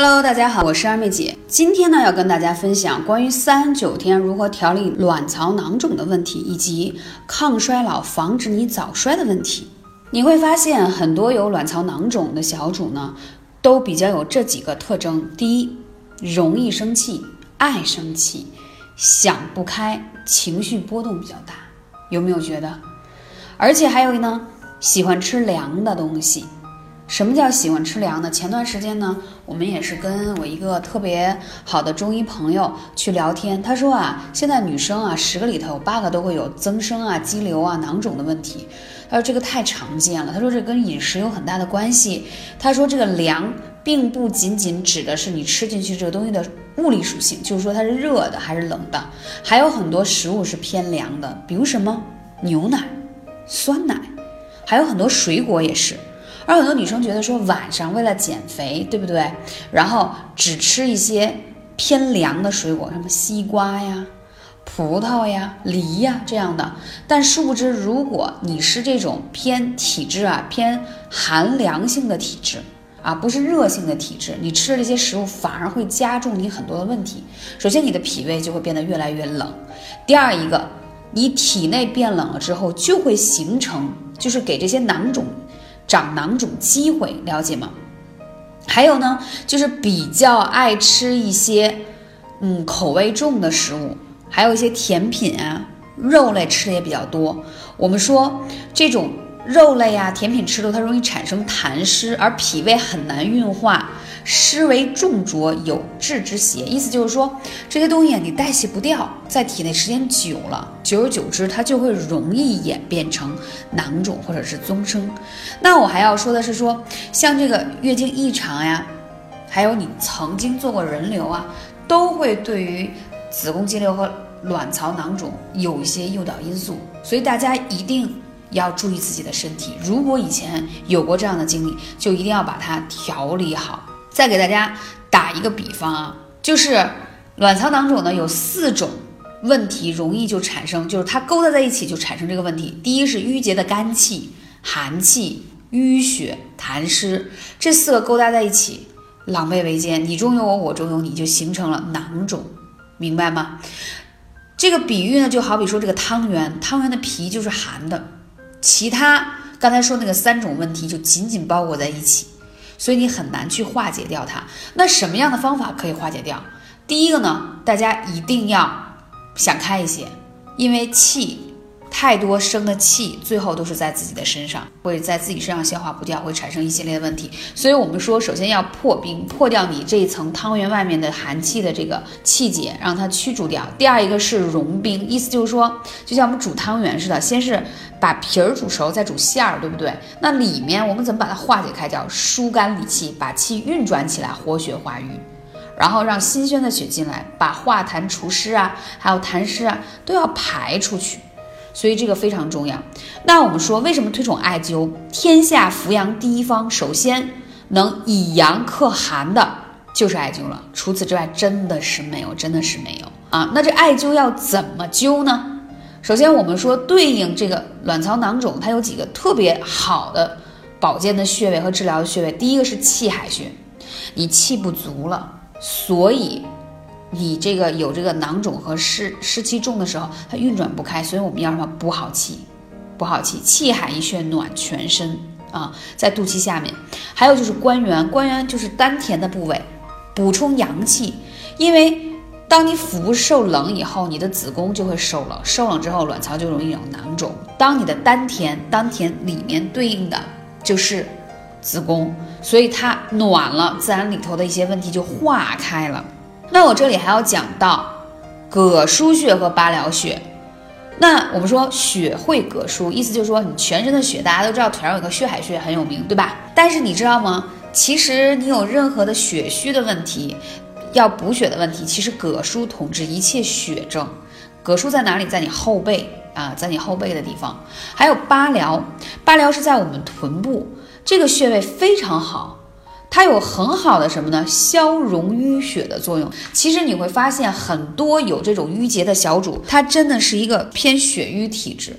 Hello，大家好，我是二妹姐。今天呢，要跟大家分享关于三九天如何调理卵巢囊肿的问题，以及抗衰老防止你早衰的问题。你会发现，很多有卵巢囊肿的小主呢，都比较有这几个特征：第一，容易生气，爱生气，想不开，情绪波动比较大。有没有觉得？而且还有呢，喜欢吃凉的东西。什么叫喜欢吃凉的？前段时间呢，我们也是跟我一个特别好的中医朋友去聊天，他说啊，现在女生啊，十个里头八个都会有增生啊、肌瘤啊、囊肿的问题。他说这个太常见了，他说这跟饮食有很大的关系。他说这个凉并不仅仅指的是你吃进去这个东西的物理属性，就是说它是热的还是冷的，还有很多食物是偏凉的，比如什么牛奶、酸奶，还有很多水果也是。而很多女生觉得说晚上为了减肥，对不对？然后只吃一些偏凉的水果，什么西瓜呀、葡萄呀、梨呀这样的。但殊不知，如果你是这种偏体质啊、偏寒凉性的体质啊，不是热性的体质，你吃的这些食物反而会加重你很多的问题。首先，你的脾胃就会变得越来越冷；第二一个，你体内变冷了之后，就会形成，就是给这些囊肿。长囊肿机会了解吗？还有呢，就是比较爱吃一些嗯口味重的食物，还有一些甜品啊，肉类吃的也比较多。我们说这种肉类啊、甜品吃多，它容易产生痰湿，而脾胃很难运化。湿为重浊，有滞之邪。意思就是说，这些东西你代谢不掉，在体内时间久了，久而久之，它就会容易演变成囊肿或者是增生。那我还要说的是，说像这个月经异常呀，还有你曾经做过人流啊，都会对于子宫肌瘤和卵巢囊肿有一些诱导因素。所以大家一定要注意自己的身体。如果以前有过这样的经历，就一定要把它调理好。再给大家打一个比方啊，就是卵巢囊肿呢有四种问题容易就产生，就是它勾搭在一起就产生这个问题。第一是淤结的肝气、寒气、淤血、痰湿，这四个勾搭在一起，狼狈为奸，你中有我，我中有你，就形成了囊肿，明白吗？这个比喻呢，就好比说这个汤圆，汤圆的皮就是寒的，其他刚才说那个三种问题就紧紧包裹在一起。所以你很难去化解掉它。那什么样的方法可以化解掉？第一个呢，大家一定要想开一些，因为气太多生的气，最后都是在自己的身上，会在自己身上消化不掉，会产生一系列的问题。所以我们说，首先要破冰，破掉你这一层汤圆外面的寒气的这个气结，让它驱逐掉。第二一个是融冰，意思就是说，就像我们煮汤圆似的，先是。把皮儿煮熟，再煮馅儿，对不对？那里面我们怎么把它化解开？叫疏肝理气，把气运转起来，活血化瘀，然后让新鲜的血进来，把化痰除湿啊，还有痰湿啊，都要排出去。所以这个非常重要。那我们说，为什么推崇艾灸？天下扶阳第一方，首先能以阳克寒的就是艾灸了。除此之外，真的是没有，真的是没有啊。那这艾灸要怎么灸呢？首先，我们说对应这个卵巢囊肿，它有几个特别好的保健的穴位和治疗的穴位。第一个是气海穴，你气不足了，所以你这个有这个囊肿和湿湿气重的时候，它运转不开，所以我们要什么补好气，补好气。气海一穴暖全身啊，在肚脐下面。还有就是关元，关元就是丹田的部位，补充阳气，因为。当你腹部受冷以后，你的子宫就会受冷，受冷之后，卵巢就容易有囊肿。当你的丹田，丹田里面对应的就是子宫，所以它暖了，自然里头的一些问题就化开了。那我这里还要讲到膈腧穴和八髎穴。那我们说血会膈腧，意思就是说你全身的血，大家都知道腿上有个血海穴很有名，对吧？但是你知道吗？其实你有任何的血虚的问题。要补血的问题，其实膈腧统治一切血症。膈腧在哪里？在你后背啊，在你后背的地方。还有八髎，八髎是在我们臀部，这个穴位非常好，它有很好的什么呢？消融淤血的作用。其实你会发现，很多有这种淤结的小主，他真的是一个偏血瘀体质。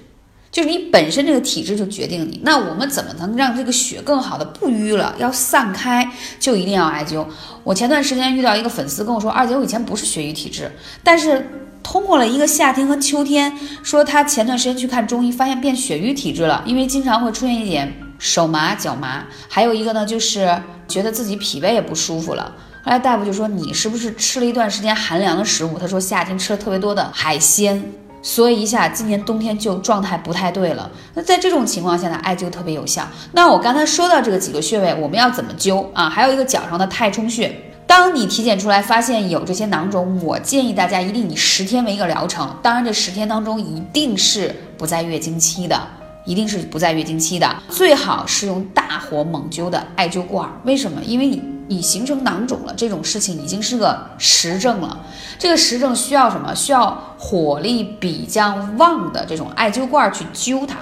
就是你本身这个体质就决定你。那我们怎么能让这个血更好的不淤了，要散开，就一定要艾灸。我前段时间遇到一个粉丝跟我说，二姐，我以前不是血瘀体质，但是通过了一个夏天和秋天，说他前段时间去看中医，发现变血瘀体质了，因为经常会出现一点手麻、脚麻，还有一个呢，就是觉得自己脾胃也不舒服了。后来大夫就说你是不是吃了一段时间寒凉的食物？他说夏天吃了特别多的海鲜。所以一下，今年冬天就状态不太对了。那在这种情况下呢，艾灸特别有效。那我刚才说到这个几个穴位，我们要怎么灸啊？还有一个脚上的太冲穴。当你体检出来发现有这些囊肿，我建议大家一定以十天为一个疗程。当然，这十天当中一定是不在月经期的，一定是不在月经期的。最好是用大火猛灸的艾灸罐。为什么？因为你。你形成囊肿了，这种事情已经是个实症了。这个实症需要什么？需要火力比较旺的这种艾灸罐去灸它，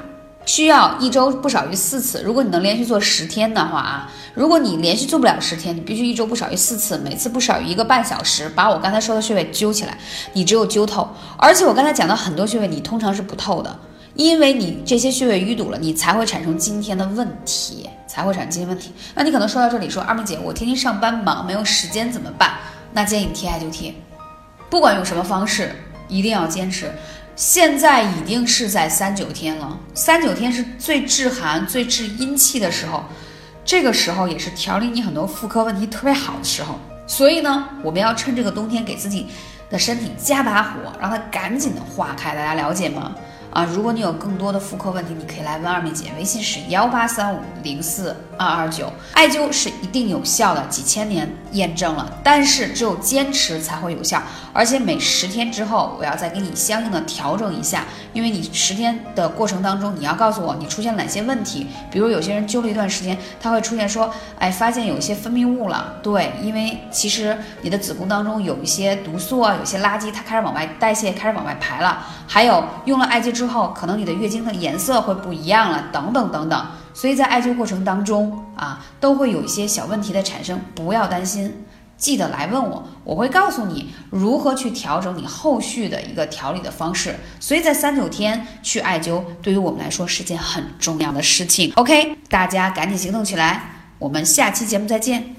需要一周不少于四次。如果你能连续做十天的话啊，如果你连续做不了十天，你必须一周不少于四次，每次不少于一个半小时，把我刚才说的穴位揪起来。你只有揪透，而且我刚才讲的很多穴位，你通常是不透的，因为你这些穴位淤堵了，你才会产生今天的问题。才会产生今天问题。那你可能说到这里，说二妹姐，我天天上班忙，没有时间怎么办？那建议你贴艾灸贴，不管用什么方式，一定要坚持。现在已经是在三九天了，三九天是最治寒、最治阴气的时候，这个时候也是调理你很多妇科问题特别好的时候。所以呢，我们要趁这个冬天给自己的身体加把火，让它赶紧的化开。大家了解吗？啊，如果你有更多的妇科问题，你可以来问二妹姐，微信是幺八三五零四二二九。艾灸是一定有效的，几千年验证了，但是只有坚持才会有效，而且每十天之后，我要再给你相应的调整一下，因为你十天的过程当中，你要告诉我你出现哪些问题，比如有些人灸了一段时间，他会出现说，哎，发现有一些分泌物了，对，因为其实你的子宫当中有一些毒素啊，有些垃圾，它开始往外代谢，开始往外排了，还有用了艾灸。之后，可能你的月经的颜色会不一样了，等等等等。所以在艾灸过程当中啊，都会有一些小问题的产生，不要担心，记得来问我，我会告诉你如何去调整你后续的一个调理的方式。所以在三九天去艾灸，对于我们来说是件很重要的事情。OK，大家赶紧行动起来，我们下期节目再见。